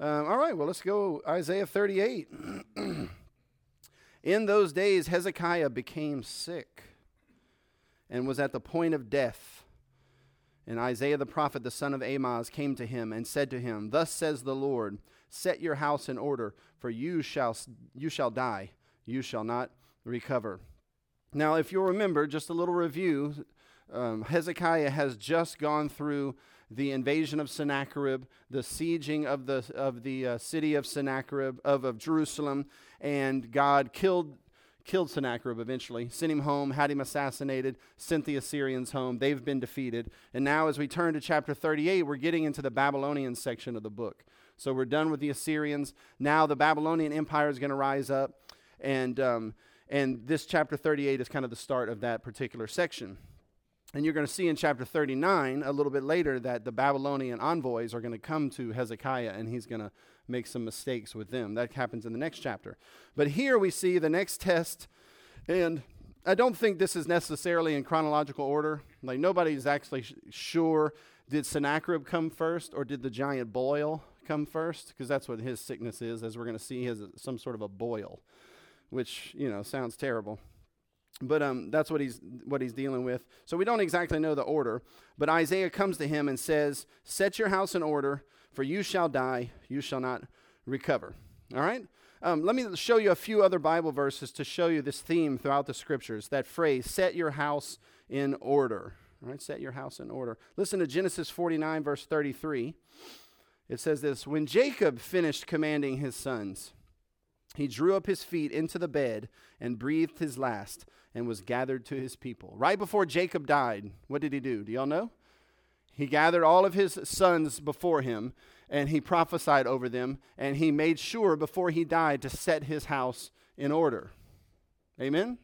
Um, all right, well, let's go Isaiah 38. In those days, Hezekiah became sick and was at the point of death. And Isaiah the prophet, the son of Amoz, came to him and said to him, Thus says the Lord, Set your house in order, for you shall, you shall die, you shall not recover. Now, if you'll remember, just a little review um, Hezekiah has just gone through the invasion of Sennacherib, the sieging of the, of the uh, city of Sennacherib, of, of Jerusalem, and God killed, killed Sennacherib eventually, sent him home, had him assassinated, sent the Assyrians home. They've been defeated. And now, as we turn to chapter 38, we're getting into the Babylonian section of the book. So we're done with the Assyrians. Now the Babylonian Empire is going to rise up. And, um, and this chapter 38 is kind of the start of that particular section. And you're going to see in chapter 39 a little bit later that the Babylonian envoys are going to come to Hezekiah and he's going to make some mistakes with them. That happens in the next chapter. But here we see the next test, and I don't think this is necessarily in chronological order. Like nobody's actually sh- sure did Sennacherib come first or did the giant boil come first? Because that's what his sickness is, as we're going to see, he has a, some sort of a boil, which, you know, sounds terrible but um, that's what he's what he's dealing with. So we don't exactly know the order, but Isaiah comes to him and says, "Set your house in order, for you shall die, you shall not recover." All right. Um, let me show you a few other Bible verses to show you this theme throughout the scriptures. That phrase, "Set your house in order." All right, set your house in order. Listen to Genesis 49, verse 33. It says this When Jacob finished commanding his sons, he drew up his feet into the bed and breathed his last and was gathered to his people. Right before Jacob died, what did he do? Do y'all know? He gathered all of his sons before him and he prophesied over them and he made sure before he died to set his house in order. Amen?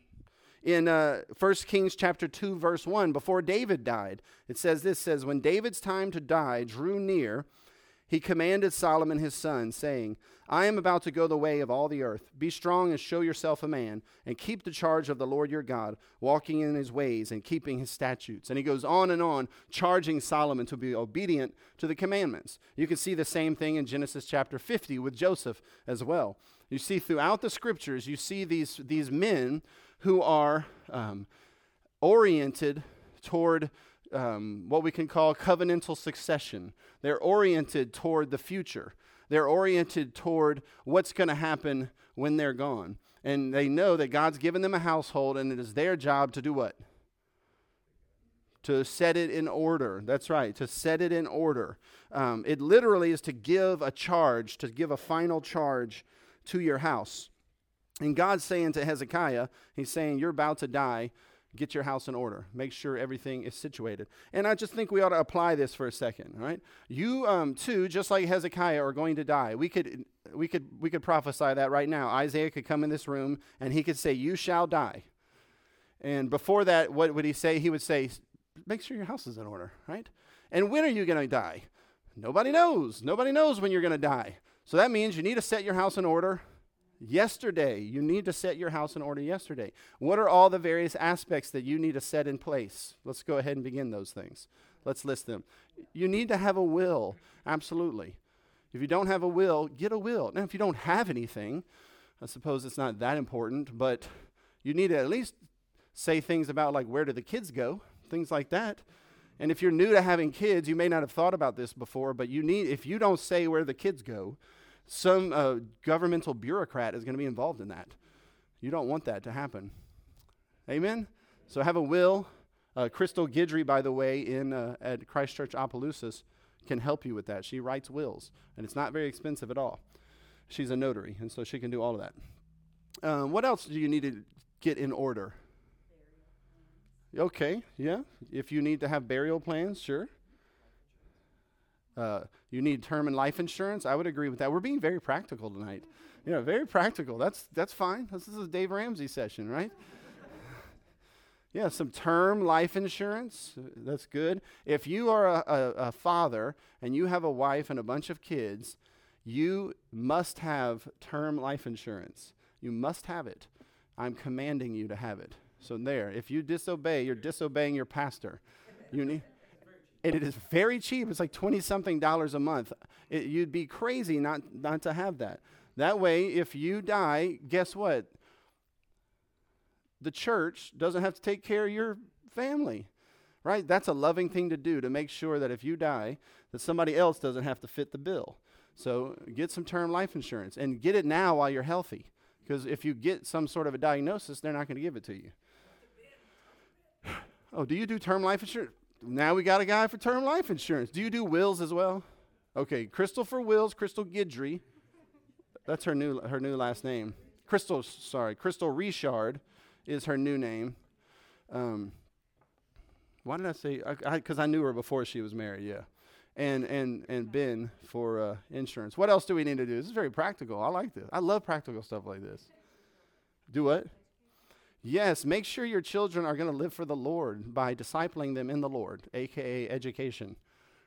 In uh, 1 Kings chapter 2 verse 1, before David died, it says this says when David's time to die drew near, he commanded Solomon his son, saying, I am about to go the way of all the earth. Be strong and show yourself a man, and keep the charge of the Lord your God, walking in his ways and keeping his statutes. And he goes on and on, charging Solomon to be obedient to the commandments. You can see the same thing in Genesis chapter 50 with Joseph as well. You see throughout the scriptures, you see these, these men who are um, oriented toward um, what we can call covenantal succession. They're oriented toward the future. They're oriented toward what's going to happen when they're gone. And they know that God's given them a household, and it is their job to do what? To set it in order. That's right, to set it in order. Um, it literally is to give a charge, to give a final charge to your house. And God's saying to Hezekiah, He's saying, You're about to die get your house in order. Make sure everything is situated. And I just think we ought to apply this for a second, right? You um, too, just like Hezekiah, are going to die. We could, we could, we could prophesy that right now. Isaiah could come in this room and he could say, "You shall die." And before that, what would he say? He would say, "Make sure your house is in order, right?" And when are you going to die? Nobody knows. Nobody knows when you're going to die. So that means you need to set your house in order Yesterday, you need to set your house in order yesterday. What are all the various aspects that you need to set in place? Let's go ahead and begin those things. Let's list them. You need to have a will, absolutely. If you don't have a will, get a will. Now, if you don't have anything, I suppose it's not that important, but you need to at least say things about, like, where do the kids go? Things like that. And if you're new to having kids, you may not have thought about this before, but you need, if you don't say where the kids go, some uh, governmental bureaucrat is going to be involved in that. You don't want that to happen. Amen? So have a will. Uh, Crystal Guidry, by the way, in uh, at Christ Church Opelousas, can help you with that. She writes wills, and it's not very expensive at all. She's a notary, and so she can do all of that. Um, what else do you need to get in order? Okay, yeah. If you need to have burial plans, sure. Uh, you need term and life insurance. I would agree with that. We're being very practical tonight. You know, very practical. That's that's fine. This is a Dave Ramsey session, right? yeah, some term life insurance. That's good. If you are a, a, a father and you have a wife and a bunch of kids, you must have term life insurance. You must have it. I'm commanding you to have it. So there, if you disobey, you're disobeying your pastor. You need and it is very cheap. It's like 20 something dollars a month. It, you'd be crazy not, not to have that. That way, if you die, guess what? The church doesn't have to take care of your family, right? That's a loving thing to do to make sure that if you die, that somebody else doesn't have to fit the bill. So get some term life insurance and get it now while you're healthy. Because if you get some sort of a diagnosis, they're not going to give it to you. Oh, do you do term life insurance? Now we got a guy for term life insurance. Do you do wills as well? Okay, Crystal for wills, Crystal Guidry. That's her new her new last name. Crystal, sorry, Crystal Richard is her new name. Um, why did I say? Because I, I, I, knew her before she was married. Yeah, and and and Ben for uh, insurance. What else do we need to do? This is very practical. I like this. I love practical stuff like this. Do what? Yes, make sure your children are going to live for the Lord by discipling them in the Lord, aka education.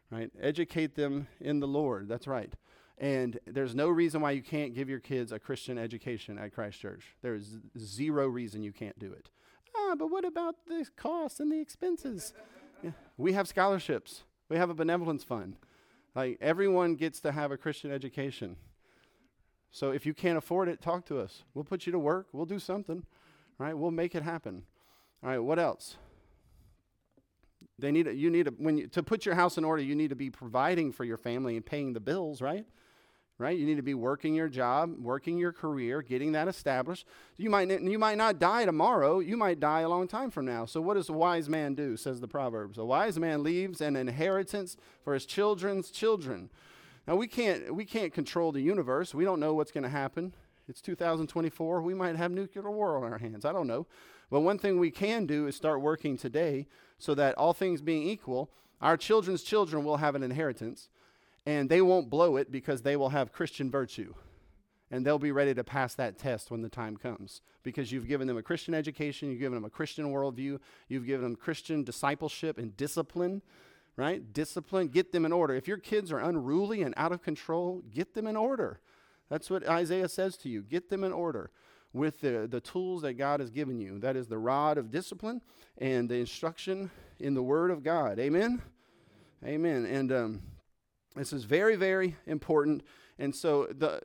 Right? Educate them in the Lord. That's right. And there's no reason why you can't give your kids a Christian education at Christ Church. There is zero reason you can't do it. Ah, but what about the costs and the expenses? Yeah. We have scholarships. We have a benevolence fund. Like everyone gets to have a Christian education. So if you can't afford it, talk to us. We'll put you to work. We'll do something. Right? We'll make it happen. All right, what else? They need a, you need a, when you, to put your house in order, you need to be providing for your family and paying the bills, right? right? You need to be working your job, working your career, getting that established. You might, you might not die tomorrow. You might die a long time from now. So, what does a wise man do, says the Proverbs? A wise man leaves an inheritance for his children's children. Now, we can't, we can't control the universe. We don't know what's going to happen. It's 2024. We might have nuclear war on our hands. I don't know. But one thing we can do is start working today so that all things being equal, our children's children will have an inheritance and they won't blow it because they will have Christian virtue. And they'll be ready to pass that test when the time comes because you've given them a Christian education, you've given them a Christian worldview, you've given them Christian discipleship and discipline, right? Discipline, get them in order. If your kids are unruly and out of control, get them in order. That's what Isaiah says to you get them in order with the, the tools that God has given you. That is the rod of discipline and the instruction in the Word of God. Amen? Amen. And, um, this is very, very important. And so the,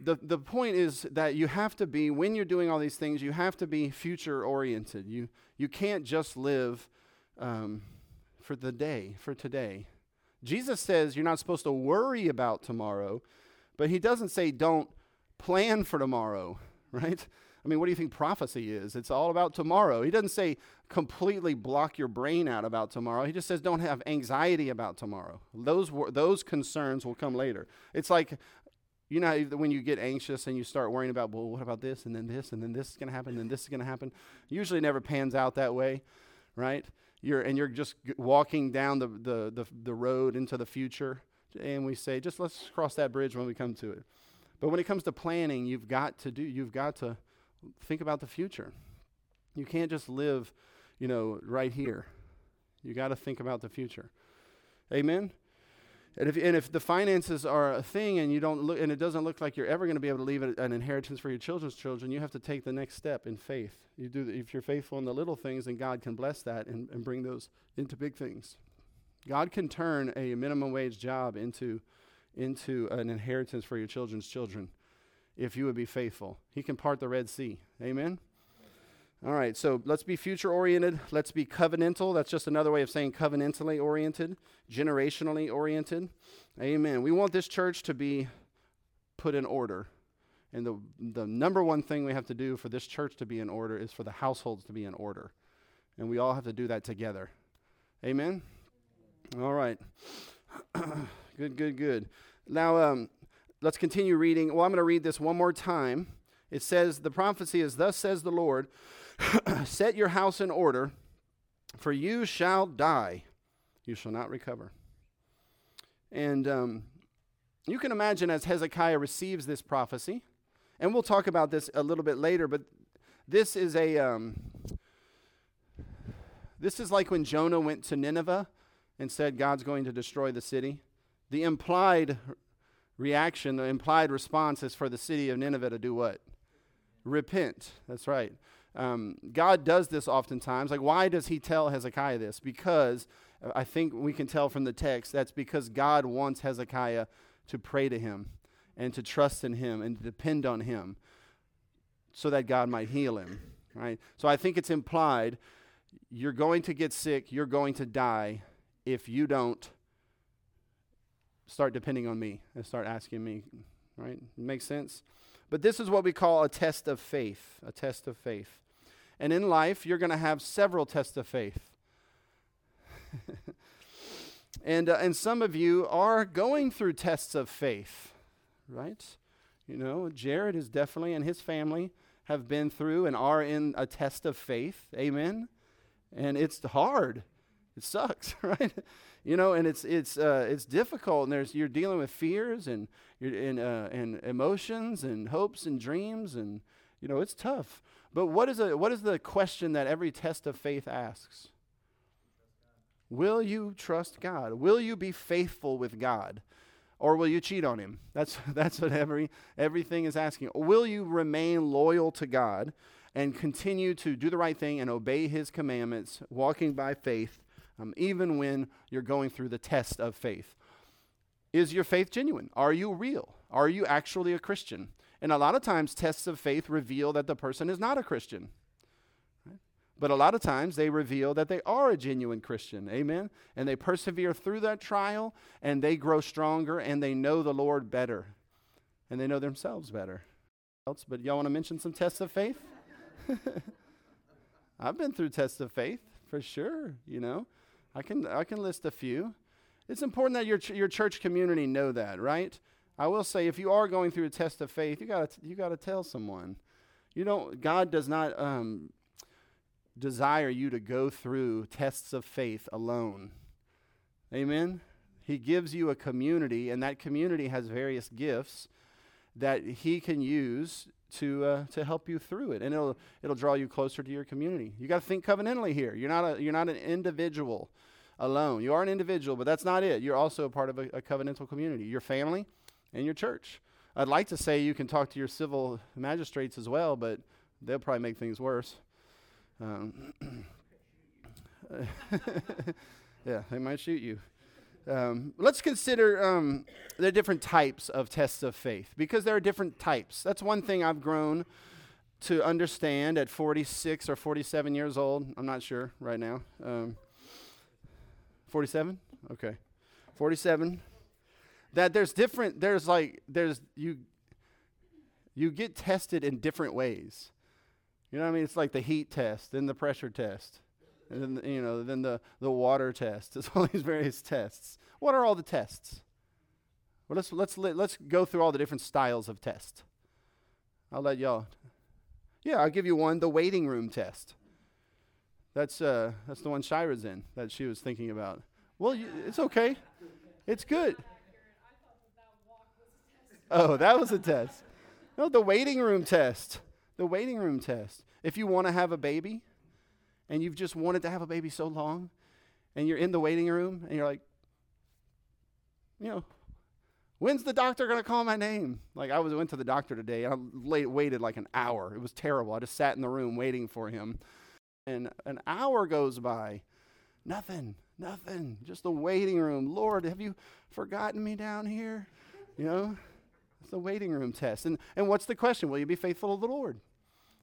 the, the point is that you have to be, when you're doing all these things, you have to be future oriented. You, you can't just live um, for the day, for today. Jesus says you're not supposed to worry about tomorrow, but he doesn't say don't plan for tomorrow, right? I mean, what do you think prophecy is? It's all about tomorrow. He doesn't say completely block your brain out about tomorrow. He just says don't have anxiety about tomorrow. Those those concerns will come later. It's like you know when you get anxious and you start worrying about well what about this and then this and then this is going to happen and this is going to happen. Usually never pans out that way, right? You're and you're just walking down the, the the the road into the future and we say just let's cross that bridge when we come to it. But when it comes to planning, you've got to do you've got to think about the future. You can't just live, you know, right here. You got to think about the future. Amen. And if, and if the finances are a thing and you don't look and it doesn't look like you're ever going to be able to leave an inheritance for your children's children, you have to take the next step in faith. You do the, if you're faithful in the little things, then God can bless that and, and bring those into big things. God can turn a minimum wage job into into an inheritance for your children's children if you would be faithful. He can part the Red Sea. Amen? All right, so let's be future oriented. Let's be covenantal. That's just another way of saying covenantally oriented, generationally oriented. Amen. We want this church to be put in order. And the, the number one thing we have to do for this church to be in order is for the households to be in order. And we all have to do that together. Amen? All right. good, good, good. Now, um, let's continue reading. Well, I'm going to read this one more time. It says, The prophecy is, Thus says the Lord, set your house in order, for you shall die. You shall not recover. And um, you can imagine as Hezekiah receives this prophecy, and we'll talk about this a little bit later, but this is a. Um, this is like when Jonah went to Nineveh and said God's going to destroy the city. The implied reaction, the implied response is for the city of Nineveh to do what? Repent. That's right. Um, God does this oftentimes. Like, why does he tell Hezekiah this? Because uh, I think we can tell from the text that's because God wants Hezekiah to pray to him and to trust in him and to depend on him so that God might heal him. Right? So I think it's implied you're going to get sick, you're going to die if you don't start depending on me and start asking me. Right? Makes sense? But this is what we call a test of faith, a test of faith. And in life, you're going to have several tests of faith. and, uh, and some of you are going through tests of faith, right? You know, Jared is definitely, and his family have been through and are in a test of faith. Amen. And it's hard. It sucks, right? You know, and it's it's uh, it's difficult, and there's you're dealing with fears and in uh, and emotions and hopes and dreams, and you know it's tough. But what is a what is the question that every test of faith asks? Will you trust God? Will you be faithful with God? Or will you cheat on him? That's that's what every everything is asking. Will you remain loyal to God and continue to do the right thing and obey his commandments, walking by faith um, even when you're going through the test of faith. Is your faith genuine? Are you real? Are you actually a Christian? And a lot of times, tests of faith reveal that the person is not a Christian. But a lot of times, they reveal that they are a genuine Christian. Amen? And they persevere through that trial, and they grow stronger, and they know the Lord better, and they know themselves better. Else, but y'all want to mention some tests of faith? I've been through tests of faith for sure, you know. I can, I can list a few. It's important that your, ch- your church community know that, right? I will say, if you are going through a test of faith, you got you got to tell someone. You don't. God does not um, desire you to go through tests of faith alone. Amen. He gives you a community, and that community has various gifts that He can use to uh, to help you through it, and it'll it'll draw you closer to your community. You got to think covenantally here. You're not a you're not an individual alone. You are an individual, but that's not it. You're also a part of a, a covenantal community. Your family and your church. I'd like to say you can talk to your civil magistrates as well, but they'll probably make things worse. Um, yeah, they might shoot you. Um, let's consider um, the different types of tests of faith because there are different types. That's one thing I've grown to understand at 46 or 47 years old. I'm not sure right now. Um, 47? Okay. 47. That there's different, there's like, there's, you, you get tested in different ways. You know what I mean? It's like the heat test, then the pressure test, and then, you know, then the, the water test. It's all these various tests. What are all the tests? Well, let's, let's, let's go through all the different styles of test. I'll let y'all. Yeah, I'll give you one the waiting room test. That's, uh, that's the one Shira's in that she was thinking about. Well, you, it's okay. It's good. Oh, that was a test. No, the waiting room test. The waiting room test. If you want to have a baby and you've just wanted to have a baby so long and you're in the waiting room and you're like, you know, when's the doctor going to call my name? Like I was went to the doctor today and I late, waited like an hour. It was terrible. I just sat in the room waiting for him and an hour goes by. Nothing, nothing. Just the waiting room. Lord, have you forgotten me down here? You know, it's the waiting room test. And, and what's the question? Will you be faithful to the Lord?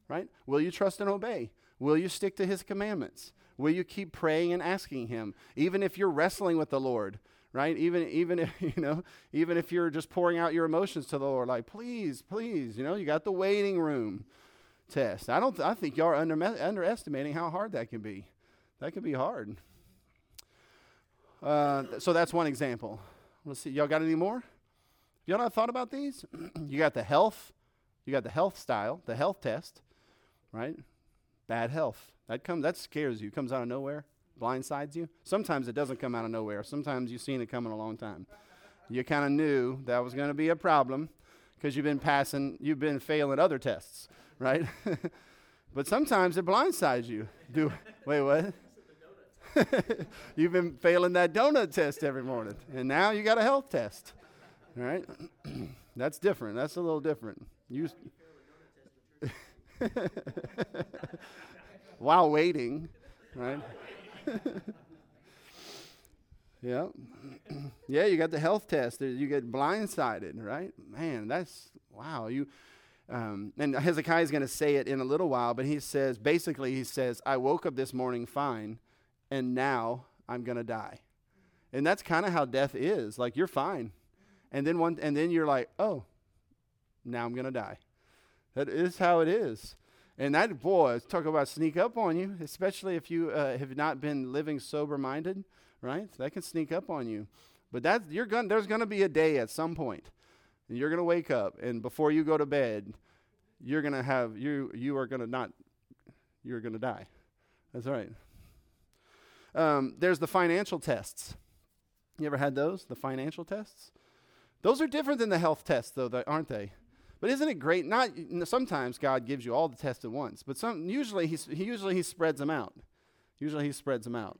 Right? Will you trust and obey? Will you stick to his commandments? Will you keep praying and asking him? Even if you're wrestling with the Lord, right? Even even if you know, even if you're just pouring out your emotions to the Lord, like, please, please, you know, you got the waiting room test. I don't. I think y'all are under- underestimating how hard that can be. That can be hard. Uh, so that's one example. Let's see. Y'all got any more? Y'all not thought about these? you got the health. You got the health style, the health test, right? Bad health. That comes. That scares you. Comes out of nowhere. Blindsides you. Sometimes it doesn't come out of nowhere. Sometimes you've seen it coming a long time. You kind of knew that was going to be a problem because you've been passing. You've been failing other tests right? but sometimes it blindsides you. Do wait, what? You've been failing that donut test every morning, and now you got a health test. right? that's different. That's a little different. You. while waiting, right? yeah. yeah, you got the health test. You get blindsided, right? Man, that's wow. You um, and Hezekiah is going to say it in a little while, but he says basically he says, "I woke up this morning fine, and now I'm going to die." And that's kind of how death is. Like you're fine, and then one, and then you're like, "Oh, now I'm going to die." That is how it is. And that, boy, talk about sneak up on you, especially if you uh, have not been living sober minded, right? That can sneak up on you. But that, you're gonna there's going to be a day at some point, and you're going to wake up, and before you go to bed, you're going to have, you, you are going to not, you're going to die. That's right. Um, there's the financial tests. You ever had those, the financial tests? Those are different than the health tests, though, aren't they? But isn't it great? Not sometimes God gives you all the tests at once, but some usually he usually he spreads them out. Usually he spreads them out.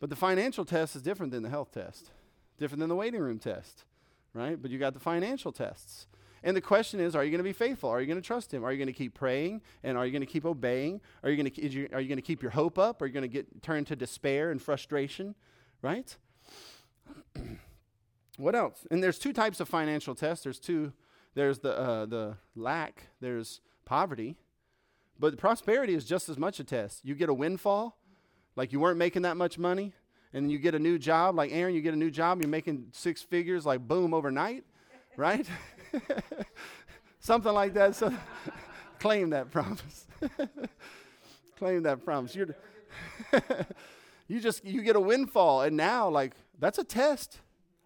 But the financial test is different than the health test, different than the waiting room test, right? But you got the financial tests. And the question is, are you going to be faithful? Are you going to trust him? Are you going to keep praying? And are you going to keep obeying? Are you going to, you, are you going to keep your hope up? Are you going to get turned to despair and frustration? Right? what else? And there's two types of financial tests. There's two there's the, uh, the lack, there's poverty. But prosperity is just as much a test. You get a windfall, like you weren't making that much money, and you get a new job, like Aaron, you get a new job, you're making six figures, like boom, overnight, right? Something like that. So claim that promise. claim that promise. You're you just you get a windfall, and now like that's a test.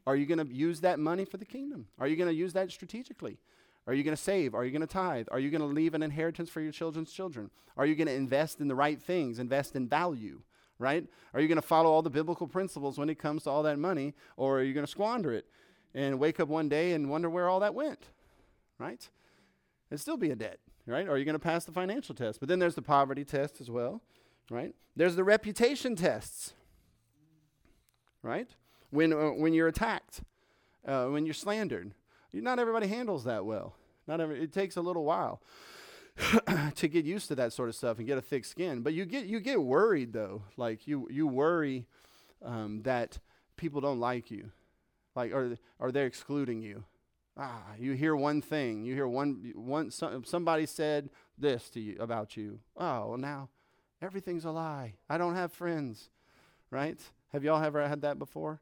Are you going to use that money for the kingdom? Are you going to use that strategically? Are you going to save? Are you going to tithe? Are you going to leave an inheritance for your children's children? Are you going to invest in the right things, invest in value, right? Are you going to follow all the biblical principles when it comes to all that money, or are you going to squander it and wake up one day and wonder where all that went, right? It'd still be a debt, right? Are you going to pass the financial test? But then there's the poverty test as well, right? There's the reputation tests, right? When, uh, when you're attacked, uh, when you're slandered. Not everybody handles that well. Not every, it takes a little while to get used to that sort of stuff and get a thick skin. But you get you get worried though. Like you you worry um, that people don't like you, like or are they're excluding you. Ah, you hear one thing. You hear one one somebody said this to you about you. Oh, well now everything's a lie. I don't have friends, right? Have y'all ever had that before?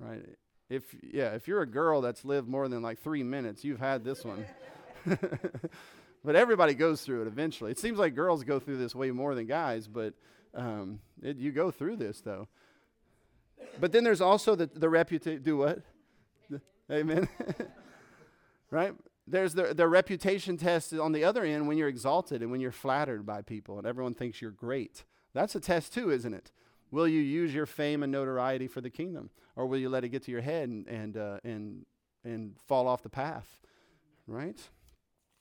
Right? If yeah, if you're a girl that's lived more than like three minutes, you've had this one. but everybody goes through it eventually. It seems like girls go through this way more than guys, but um, it, you go through this though. But then there's also the the reputation. Do what? Amen. right? There's the, the reputation test on the other end when you're exalted and when you're flattered by people and everyone thinks you're great. That's a test too, isn't it? Will you use your fame and notoriety for the kingdom? Or will you let it get to your head and, and, uh, and, and fall off the path? Right?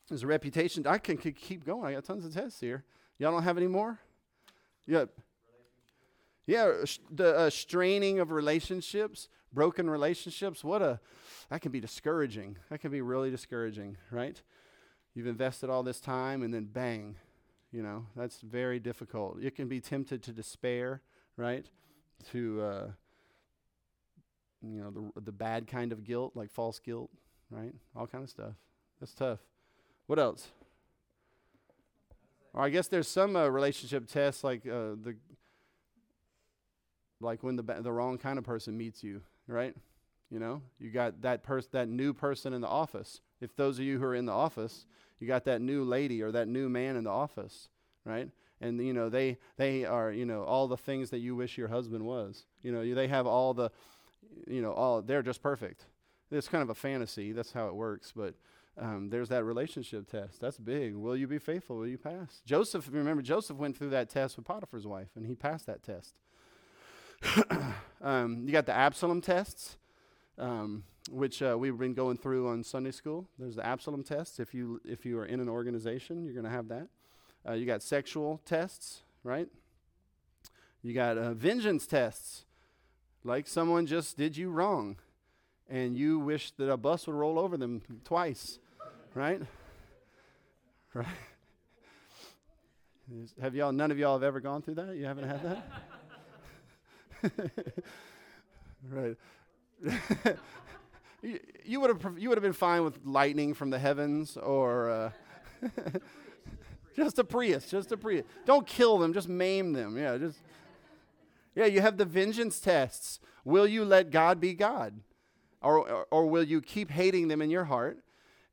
There's a reputation. I can, can keep going. I got tons of tests here. Y'all don't have any more? Yep. Yeah, the uh, straining of relationships, broken relationships. What a, that can be discouraging. That can be really discouraging, right? You've invested all this time and then bang, you know, that's very difficult. You can be tempted to despair right? To uh, you know the the bad kind of guilt, like false guilt, right? All kind of stuff. That's tough. What else? Or I guess there's some uh, relationship tests, like uh, the like when the ba- the wrong kind of person meets you, right? You know, you got that person, that new person in the office. If those of you who are in the office, you got that new lady or that new man in the office, right? And you know they they are you know all the things that you wish your husband was. You know they have all the you know all they're just perfect. It's kind of a fantasy. That's how it works. But um, there's that relationship test. That's big. Will you be faithful? Will you pass? Joseph remember joseph went through that test with potiphar's wife and he passed that test. Um, you got the absalom tests um, which uh, we've been going through on sunday school. There's the absalom tests. If you if you are in an organization you're going to have that uh, you got sexual tests, right? You got uh, vengeance tests, like someone just did you wrong, and you wish that a bus would roll over them twice, right? Right. Have y'all, none of y'all have ever gone through that? You haven't had that? right. you, you would have you would have been fine with lightning from the heavens or uh, just a Prius, just a Prius. Don't kill them, just maim them. Yeah, just yeah. You have the vengeance tests. Will you let God be God, or, or or will you keep hating them in your heart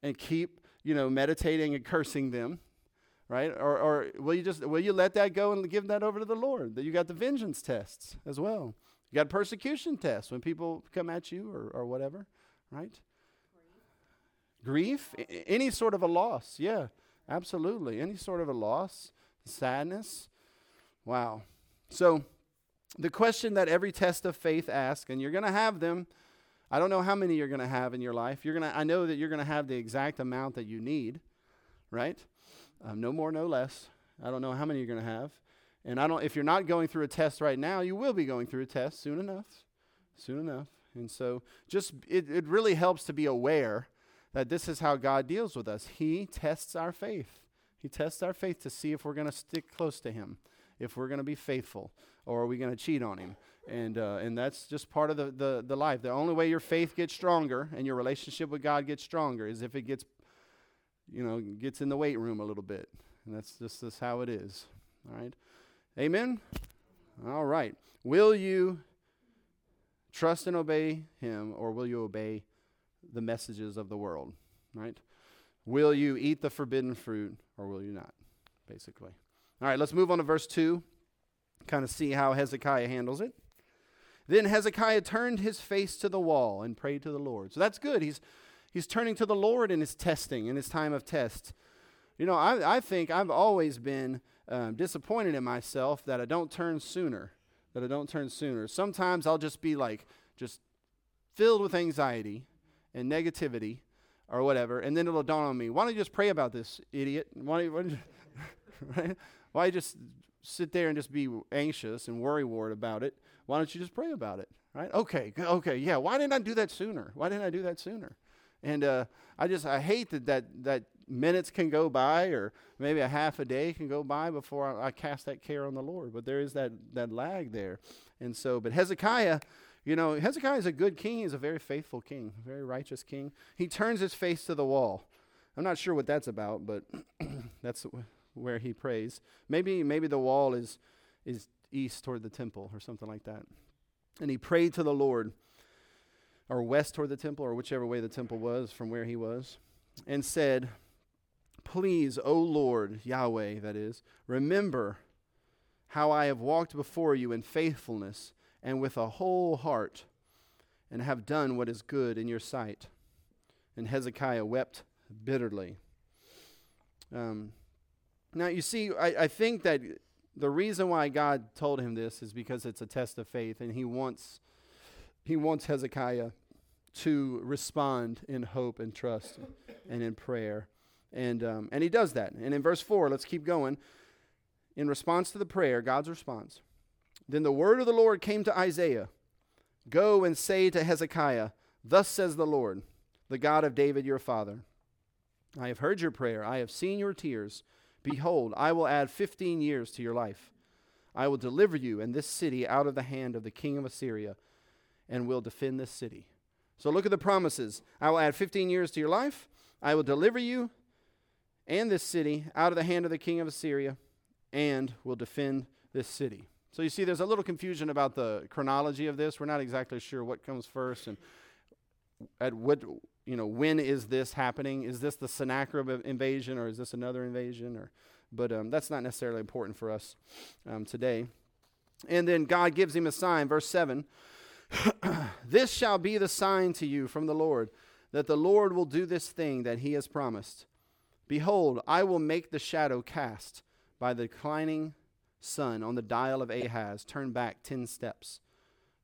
and keep you know meditating and cursing them? right? Or, or will you just will you let that go and give that over to the Lord? That you got the vengeance tests as well. You got persecution tests when people come at you or, or whatever, right? Grief, Grief? any sort of a loss, yeah, absolutely. Any sort of a loss, sadness. Wow. So the question that every test of faith asks, and you're going to have them. I don't know how many you're going to have in your life. You're going to I know that you're going to have the exact amount that you need, right? Um, no more, no less. I don't know how many you're going to have. And I don't, if you're not going through a test right now, you will be going through a test soon enough. Soon enough. And so just, it, it really helps to be aware that this is how God deals with us. He tests our faith. He tests our faith to see if we're going to stick close to Him, if we're going to be faithful, or are we going to cheat on Him. And, uh, and that's just part of the, the, the life. The only way your faith gets stronger and your relationship with God gets stronger is if it gets you know, gets in the weight room a little bit. And that's just that's how it is. All right. Amen. All right. Will you trust and obey him or will you obey the messages of the world? Right? Will you eat the forbidden fruit or will you not? Basically. All right, let's move on to verse 2. Kind of see how Hezekiah handles it. Then Hezekiah turned his face to the wall and prayed to the Lord. So that's good. He's He's turning to the Lord in his testing, in his time of test. You know, I, I think I've always been um, disappointed in myself that I don't turn sooner, that I don't turn sooner. Sometimes I'll just be like, just filled with anxiety and negativity or whatever, and then it'll dawn on me, why don't you just pray about this, idiot? Why don't you, why don't you right? Why just sit there and just be anxious and worry wart about it? Why don't you just pray about it? Right? Okay, okay, yeah. Why didn't I do that sooner? Why didn't I do that sooner? And uh, I just I hate that, that that minutes can go by or maybe a half a day can go by before I, I cast that care on the Lord. But there is that that lag there. And so, but Hezekiah, you know, Hezekiah is a good king. He's a very faithful king, very righteous king. He turns his face to the wall. I'm not sure what that's about, but that's where he prays. Maybe maybe the wall is is east toward the temple or something like that. And he prayed to the Lord or west toward the temple, or whichever way the temple was from where he was, and said, Please, O Lord, Yahweh, that is, remember how I have walked before you in faithfulness and with a whole heart, and have done what is good in your sight. And Hezekiah wept bitterly. Um, now, you see, I, I think that the reason why God told him this is because it's a test of faith, and he wants he wants Hezekiah to respond in hope and trust and in prayer. And, um, and he does that. And in verse 4, let's keep going. In response to the prayer, God's response, then the word of the Lord came to Isaiah Go and say to Hezekiah, Thus says the Lord, the God of David your father I have heard your prayer, I have seen your tears. Behold, I will add 15 years to your life. I will deliver you and this city out of the hand of the king of Assyria and will defend this city. So look at the promises. I will add 15 years to your life. I will deliver you and this city out of the hand of the king of Assyria and will defend this city. So you see, there's a little confusion about the chronology of this. We're not exactly sure what comes first and at what, you know, when is this happening? Is this the Sennacherib invasion or is this another invasion? Or, but um, that's not necessarily important for us um, today. And then God gives him a sign, verse 7 this shall be the sign to you from the Lord, that the Lord will do this thing that he has promised. Behold, I will make the shadow cast by the declining sun on the dial of Ahaz turn back ten steps.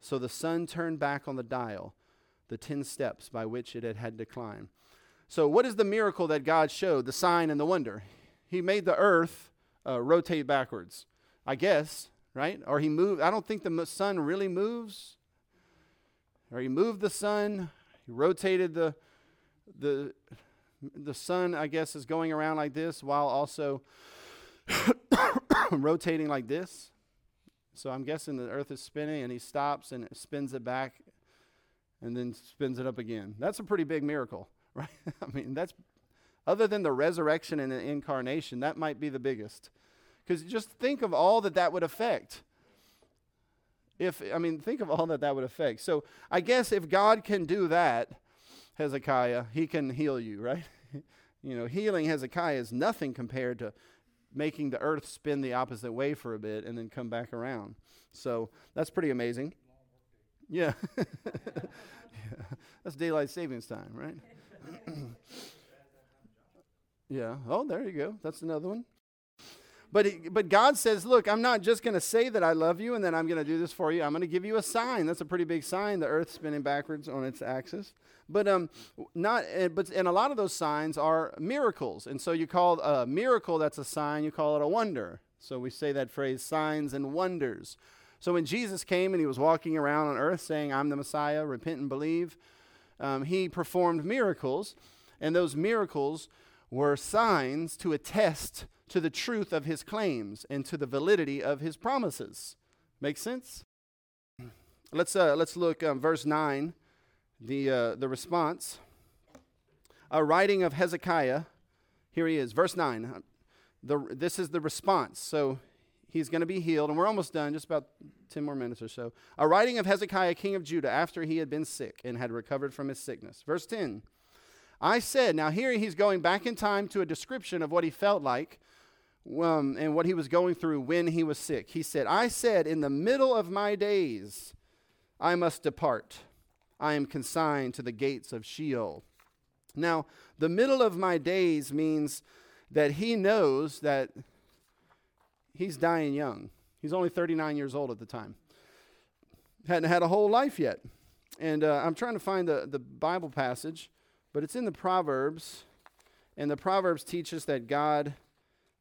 So the sun turned back on the dial, the ten steps by which it had had to climb. So, what is the miracle that God showed, the sign and the wonder? He made the earth uh, rotate backwards, I guess, right? Or he moved. I don't think the sun really moves or he moved the sun, he rotated the the the sun, I guess, is going around like this while also rotating like this. So I'm guessing the earth is spinning and he stops and spins it back and then spins it up again. That's a pretty big miracle, right? I mean, that's other than the resurrection and the incarnation, that might be the biggest. Because just think of all that that would affect. If I mean, think of all that that would affect. So I guess if God can do that, Hezekiah, He can heal you, right? you know, healing Hezekiah is nothing compared to making the earth spin the opposite way for a bit and then come back around. So that's pretty amazing. Yeah. yeah. That's daylight savings time, right? yeah. Oh, there you go. That's another one. But, it, but God says, Look, I'm not just going to say that I love you and then I'm going to do this for you. I'm going to give you a sign. That's a pretty big sign, the earth spinning backwards on its axis. But, um, not, uh, but, and a lot of those signs are miracles. And so you call a miracle that's a sign, you call it a wonder. So we say that phrase, signs and wonders. So when Jesus came and he was walking around on earth saying, I'm the Messiah, repent and believe, um, he performed miracles. And those miracles were signs to attest to the truth of his claims and to the validity of his promises. Make sense? Let's, uh, let's look um, verse 9, the, uh, the response. A writing of Hezekiah. Here he is, verse 9. The, this is the response. So he's going to be healed, and we're almost done, just about 10 more minutes or so. A writing of Hezekiah, king of Judah, after he had been sick and had recovered from his sickness. Verse 10 I said, now here he's going back in time to a description of what he felt like um, and what he was going through when he was sick. He said, I said, in the middle of my days, I must depart. I am consigned to the gates of Sheol. Now, the middle of my days means that he knows that he's dying young. He's only 39 years old at the time. Hadn't had a whole life yet. And uh, I'm trying to find the, the Bible passage, but it's in the Proverbs. And the Proverbs teach us that God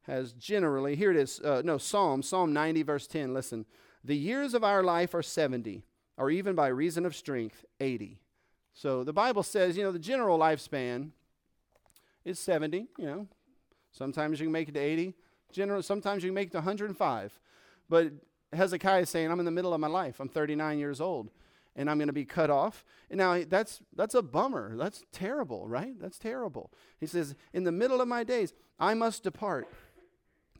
has generally, here it is, uh, no, Psalm, Psalm 90, verse 10. Listen, the years of our life are 70, or even by reason of strength, 80. So the Bible says, you know, the general lifespan is 70, you know. Sometimes you can make it to 80. General, sometimes you can make it to 105. But Hezekiah is saying, I'm in the middle of my life. I'm 39 years old and I'm going to be cut off. And now that's that's a bummer. That's terrible, right? That's terrible. He says, "In the middle of my days, I must depart.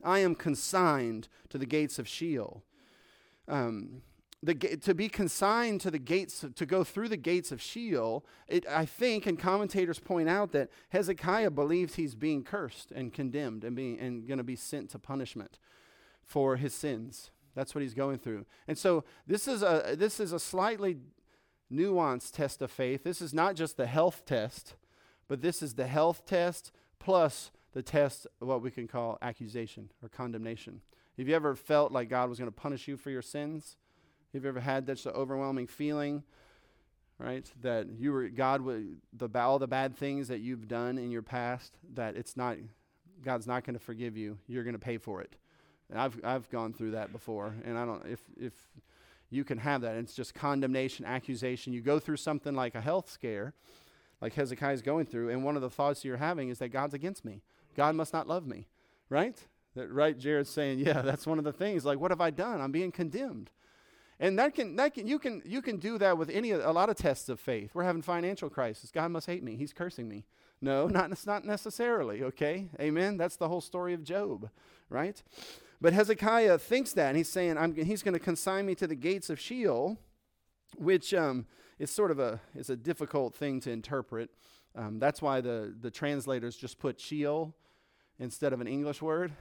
I am consigned to the gates of Sheol." Um, the, to be consigned to the gates, to go through the gates of Sheol, it, I think, and commentators point out that Hezekiah believes he's being cursed and condemned and, being, and going to be sent to punishment for his sins. That's what he's going through. And so this is a, this is a slightly nuanced test of faith. This is not just the health test, but this is the health test plus the test of what we can call accusation or condemnation. Have you ever felt like God was going to punish you for your sins? Have you ever had that overwhelming feeling, right? That you were God would the all the bad things that you've done in your past that it's not God's not going to forgive you. You're going to pay for it. And I've I've gone through that before, and I don't if if you can have that. It's just condemnation, accusation. You go through something like a health scare, like Hezekiah's going through, and one of the thoughts you're having is that God's against me. God must not love me, right? That right, Jared's saying, yeah, that's one of the things. Like, what have I done? I'm being condemned. And that can, that can, you, can, you can do that with any, a lot of tests of faith. We're having financial crisis. God must hate me. He's cursing me. No, not, not necessarily, okay? Amen? That's the whole story of Job, right? But Hezekiah thinks that, and he's saying, I'm, he's going to consign me to the gates of Sheol, which um, is sort of a, is a difficult thing to interpret. Um, that's why the, the translators just put Sheol instead of an English word,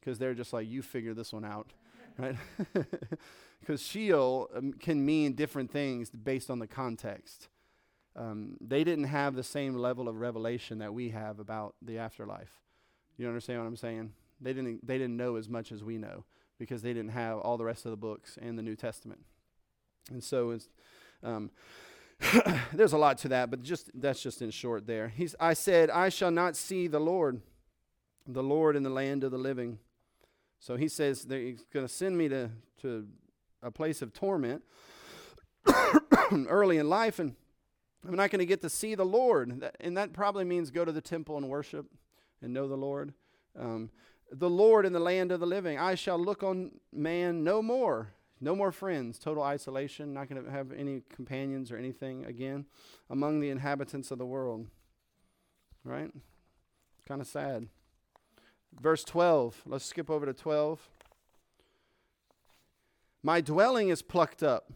because they're just like, you figure this one out, right? because Sheol um, can mean different things based on the context. Um, they didn't have the same level of revelation that we have about the afterlife. You understand what I'm saying? They didn't, they didn't know as much as we know because they didn't have all the rest of the books and the New Testament. And so it's, um, there's a lot to that, but just that's just in short there. He's, I said, I shall not see the Lord, the Lord in the land of the living. So he says that he's going to send me to, to a place of torment early in life, and I'm not going to get to see the Lord. and that probably means go to the temple and worship and know the Lord. Um, the Lord in the land of the living. I shall look on man no more. No more friends, total isolation, not going to have any companions or anything again among the inhabitants of the world. Right? Kind of sad. Verse 12. Let's skip over to 12. My dwelling is plucked up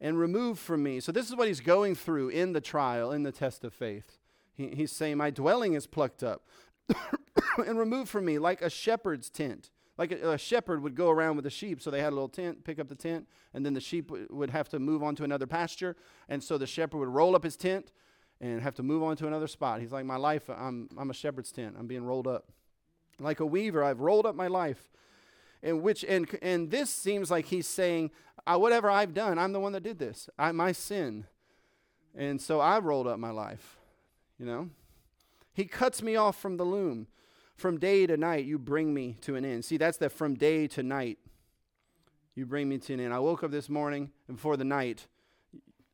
and removed from me. So, this is what he's going through in the trial, in the test of faith. He, he's saying, My dwelling is plucked up and removed from me like a shepherd's tent. Like a, a, shepherd would go around with the sheep. So, they had a little tent, pick up the tent, and then the sheep w- would have to move on to another pasture. And so, the shepherd would roll up his tent and have to move on to another spot. He's like, My life, I'm, I'm a shepherd's tent. I'm being rolled up. Like a weaver, I've rolled up my life and which and and this seems like he's saying uh, whatever i've done i'm the one that did this i my sin and so i rolled up my life you know he cuts me off from the loom from day to night you bring me to an end see that's the from day to night you bring me to an end i woke up this morning and before the night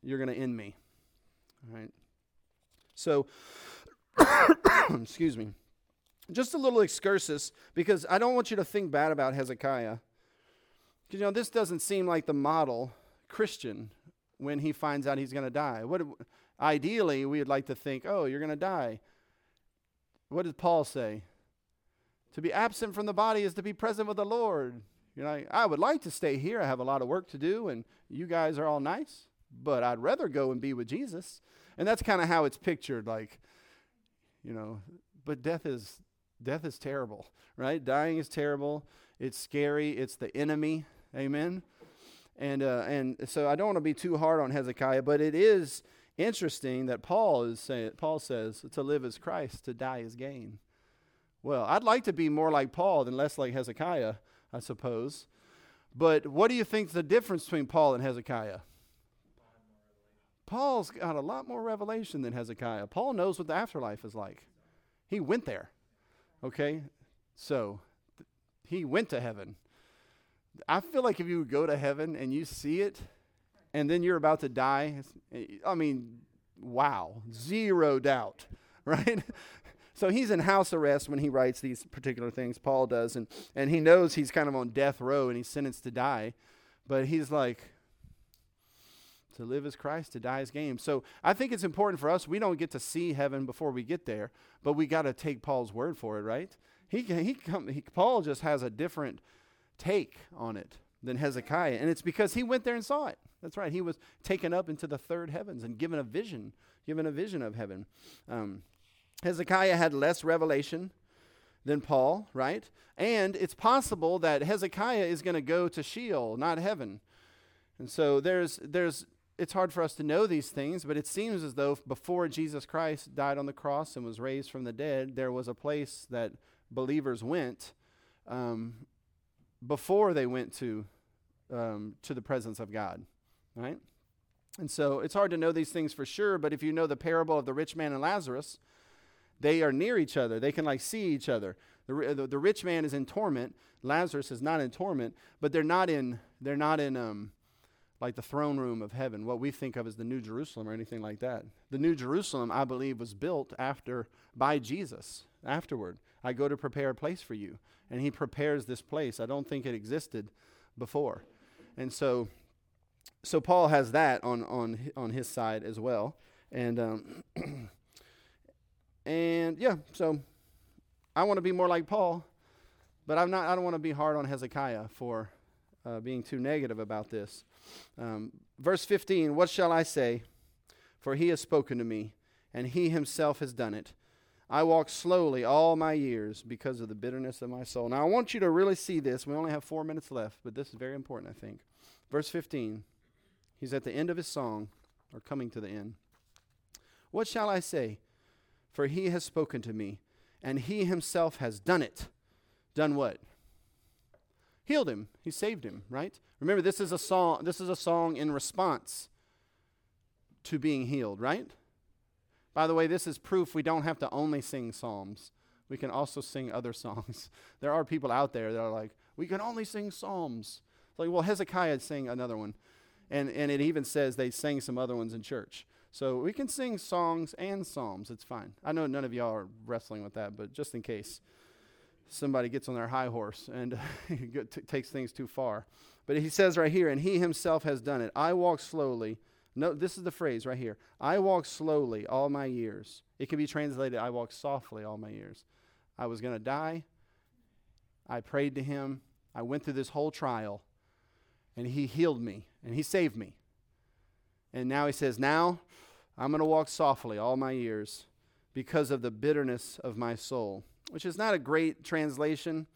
you're going to end me all right so excuse me just a little excursus because I don't want you to think bad about Hezekiah. You know, this doesn't seem like the model Christian when he finds out he's going to die. What ideally we would like to think, "Oh, you're going to die." What did Paul say? To be absent from the body is to be present with the Lord. You know, I would like to stay here. I have a lot of work to do and you guys are all nice, but I'd rather go and be with Jesus. And that's kind of how it's pictured like you know, but death is Death is terrible, right? Dying is terrible. It's scary. It's the enemy. Amen. And uh, and so I don't want to be too hard on Hezekiah, but it is interesting that Paul is saying. Paul says to live as Christ, to die is gain. Well, I'd like to be more like Paul than less like Hezekiah, I suppose. But what do you think the difference between Paul and Hezekiah? Paul's got a lot more revelation than Hezekiah. Paul knows what the afterlife is like. He went there. Okay? So, th- he went to heaven. I feel like if you go to heaven and you see it, and then you're about to die, I mean, wow, zero doubt, right? So he's in house arrest when he writes these particular things, Paul does, and, and he knows he's kind of on death row and he's sentenced to die, but he's like, to live as Christ, to die as gain. So I think it's important for us. We don't get to see heaven before we get there, but we got to take Paul's word for it, right? He, he, come, he, Paul just has a different take on it than Hezekiah, and it's because he went there and saw it. That's right. He was taken up into the third heavens and given a vision, given a vision of heaven. Um, Hezekiah had less revelation than Paul, right? And it's possible that Hezekiah is going to go to Sheol, not heaven. And so there's there's it's hard for us to know these things, but it seems as though before Jesus Christ died on the cross and was raised from the dead, there was a place that believers went um, before they went to um, to the presence of God, right? And so it's hard to know these things for sure, but if you know the parable of the rich man and Lazarus, they are near each other. They can like see each other. The, the, the rich man is in torment. Lazarus is not in torment, but they're not in they're not in um, like the throne room of heaven, what we think of as the New Jerusalem or anything like that. The New Jerusalem, I believe, was built after by Jesus afterward. I go to prepare a place for you. And he prepares this place. I don't think it existed before. And so so Paul has that on on on his side as well. And um and yeah, so I want to be more like Paul, but I'm not I don't want to be hard on Hezekiah for uh, being too negative about this. Um, verse 15 What shall I say? For he has spoken to me, and he himself has done it. I walked slowly all my years because of the bitterness of my soul. Now, I want you to really see this. We only have four minutes left, but this is very important, I think. Verse 15 He's at the end of his song, or coming to the end. What shall I say? For he has spoken to me, and he himself has done it. Done what? healed him. He saved him, right? Remember, this is a song, this is a song in response to being healed, right? By the way, this is proof we don't have to only sing psalms. We can also sing other songs. There are people out there that are like, we can only sing psalms. It's like, well, Hezekiah sang another one. And, and it even says they sang some other ones in church. So we can sing songs and psalms. It's fine. I know none of y'all are wrestling with that, but just in case. somebody gets on their high horse and t- takes things too far. But he says right here, and he himself has done it. I walk slowly. No, this is the phrase right here. I walk slowly all my years. It can be translated, I walk softly all my years. I was going to die. I prayed to him. I went through this whole trial, and he healed me, and he saved me. And now he says, Now I'm going to walk softly all my years because of the bitterness of my soul, which is not a great translation.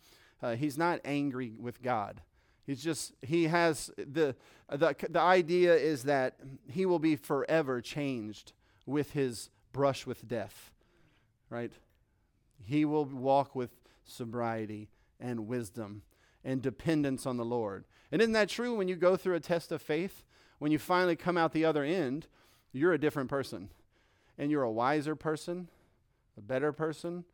Uh, he's not angry with God. He's just, he has the, the, the idea is that he will be forever changed with his brush with death, right? He will walk with sobriety and wisdom and dependence on the Lord. And isn't that true when you go through a test of faith? When you finally come out the other end, you're a different person. And you're a wiser person, a better person,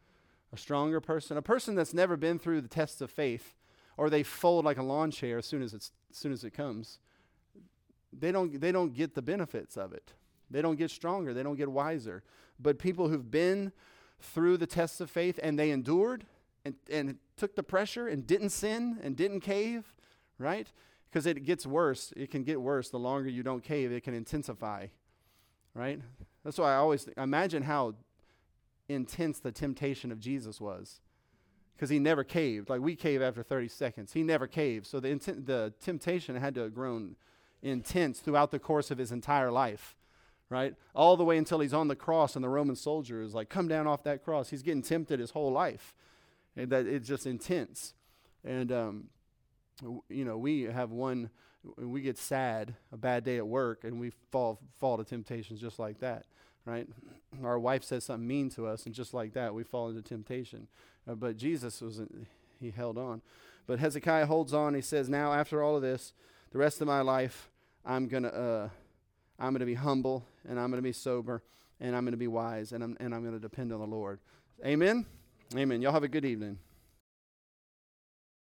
a stronger person, a person that's never been through the tests of faith, or they fold like a lawn chair as soon as, it's, as soon as it comes. They don't, they don't get the benefits of it. They don't get stronger. They don't get wiser. But people who've been through the tests of faith and they endured and, and took the pressure and didn't sin and didn't cave, right? Because it gets worse. It can get worse. The longer you don't cave, it can intensify, right? That's why I always imagine how intense the temptation of Jesus was. Because he never caved. Like we cave after 30 seconds. He never caved. So the, intent, the temptation had to have grown intense throughout the course of his entire life right? All the way until he's on the cross and the Roman soldier is like, come down off that cross. He's getting tempted his whole life. And that it's just intense. And, um, you know, we have one, we get sad, a bad day at work, and we fall, fall to temptations just like that, right? Our wife says something mean to us, and just like that, we fall into temptation. Uh, but Jesus was, he held on. But Hezekiah holds on. He says, now after all of this, the rest of my life, I'm going to, uh, I'm going to be humble and I'm going to be sober and I'm going to be wise and I'm, and I'm going to depend on the Lord. Amen? Amen. Y'all have a good evening.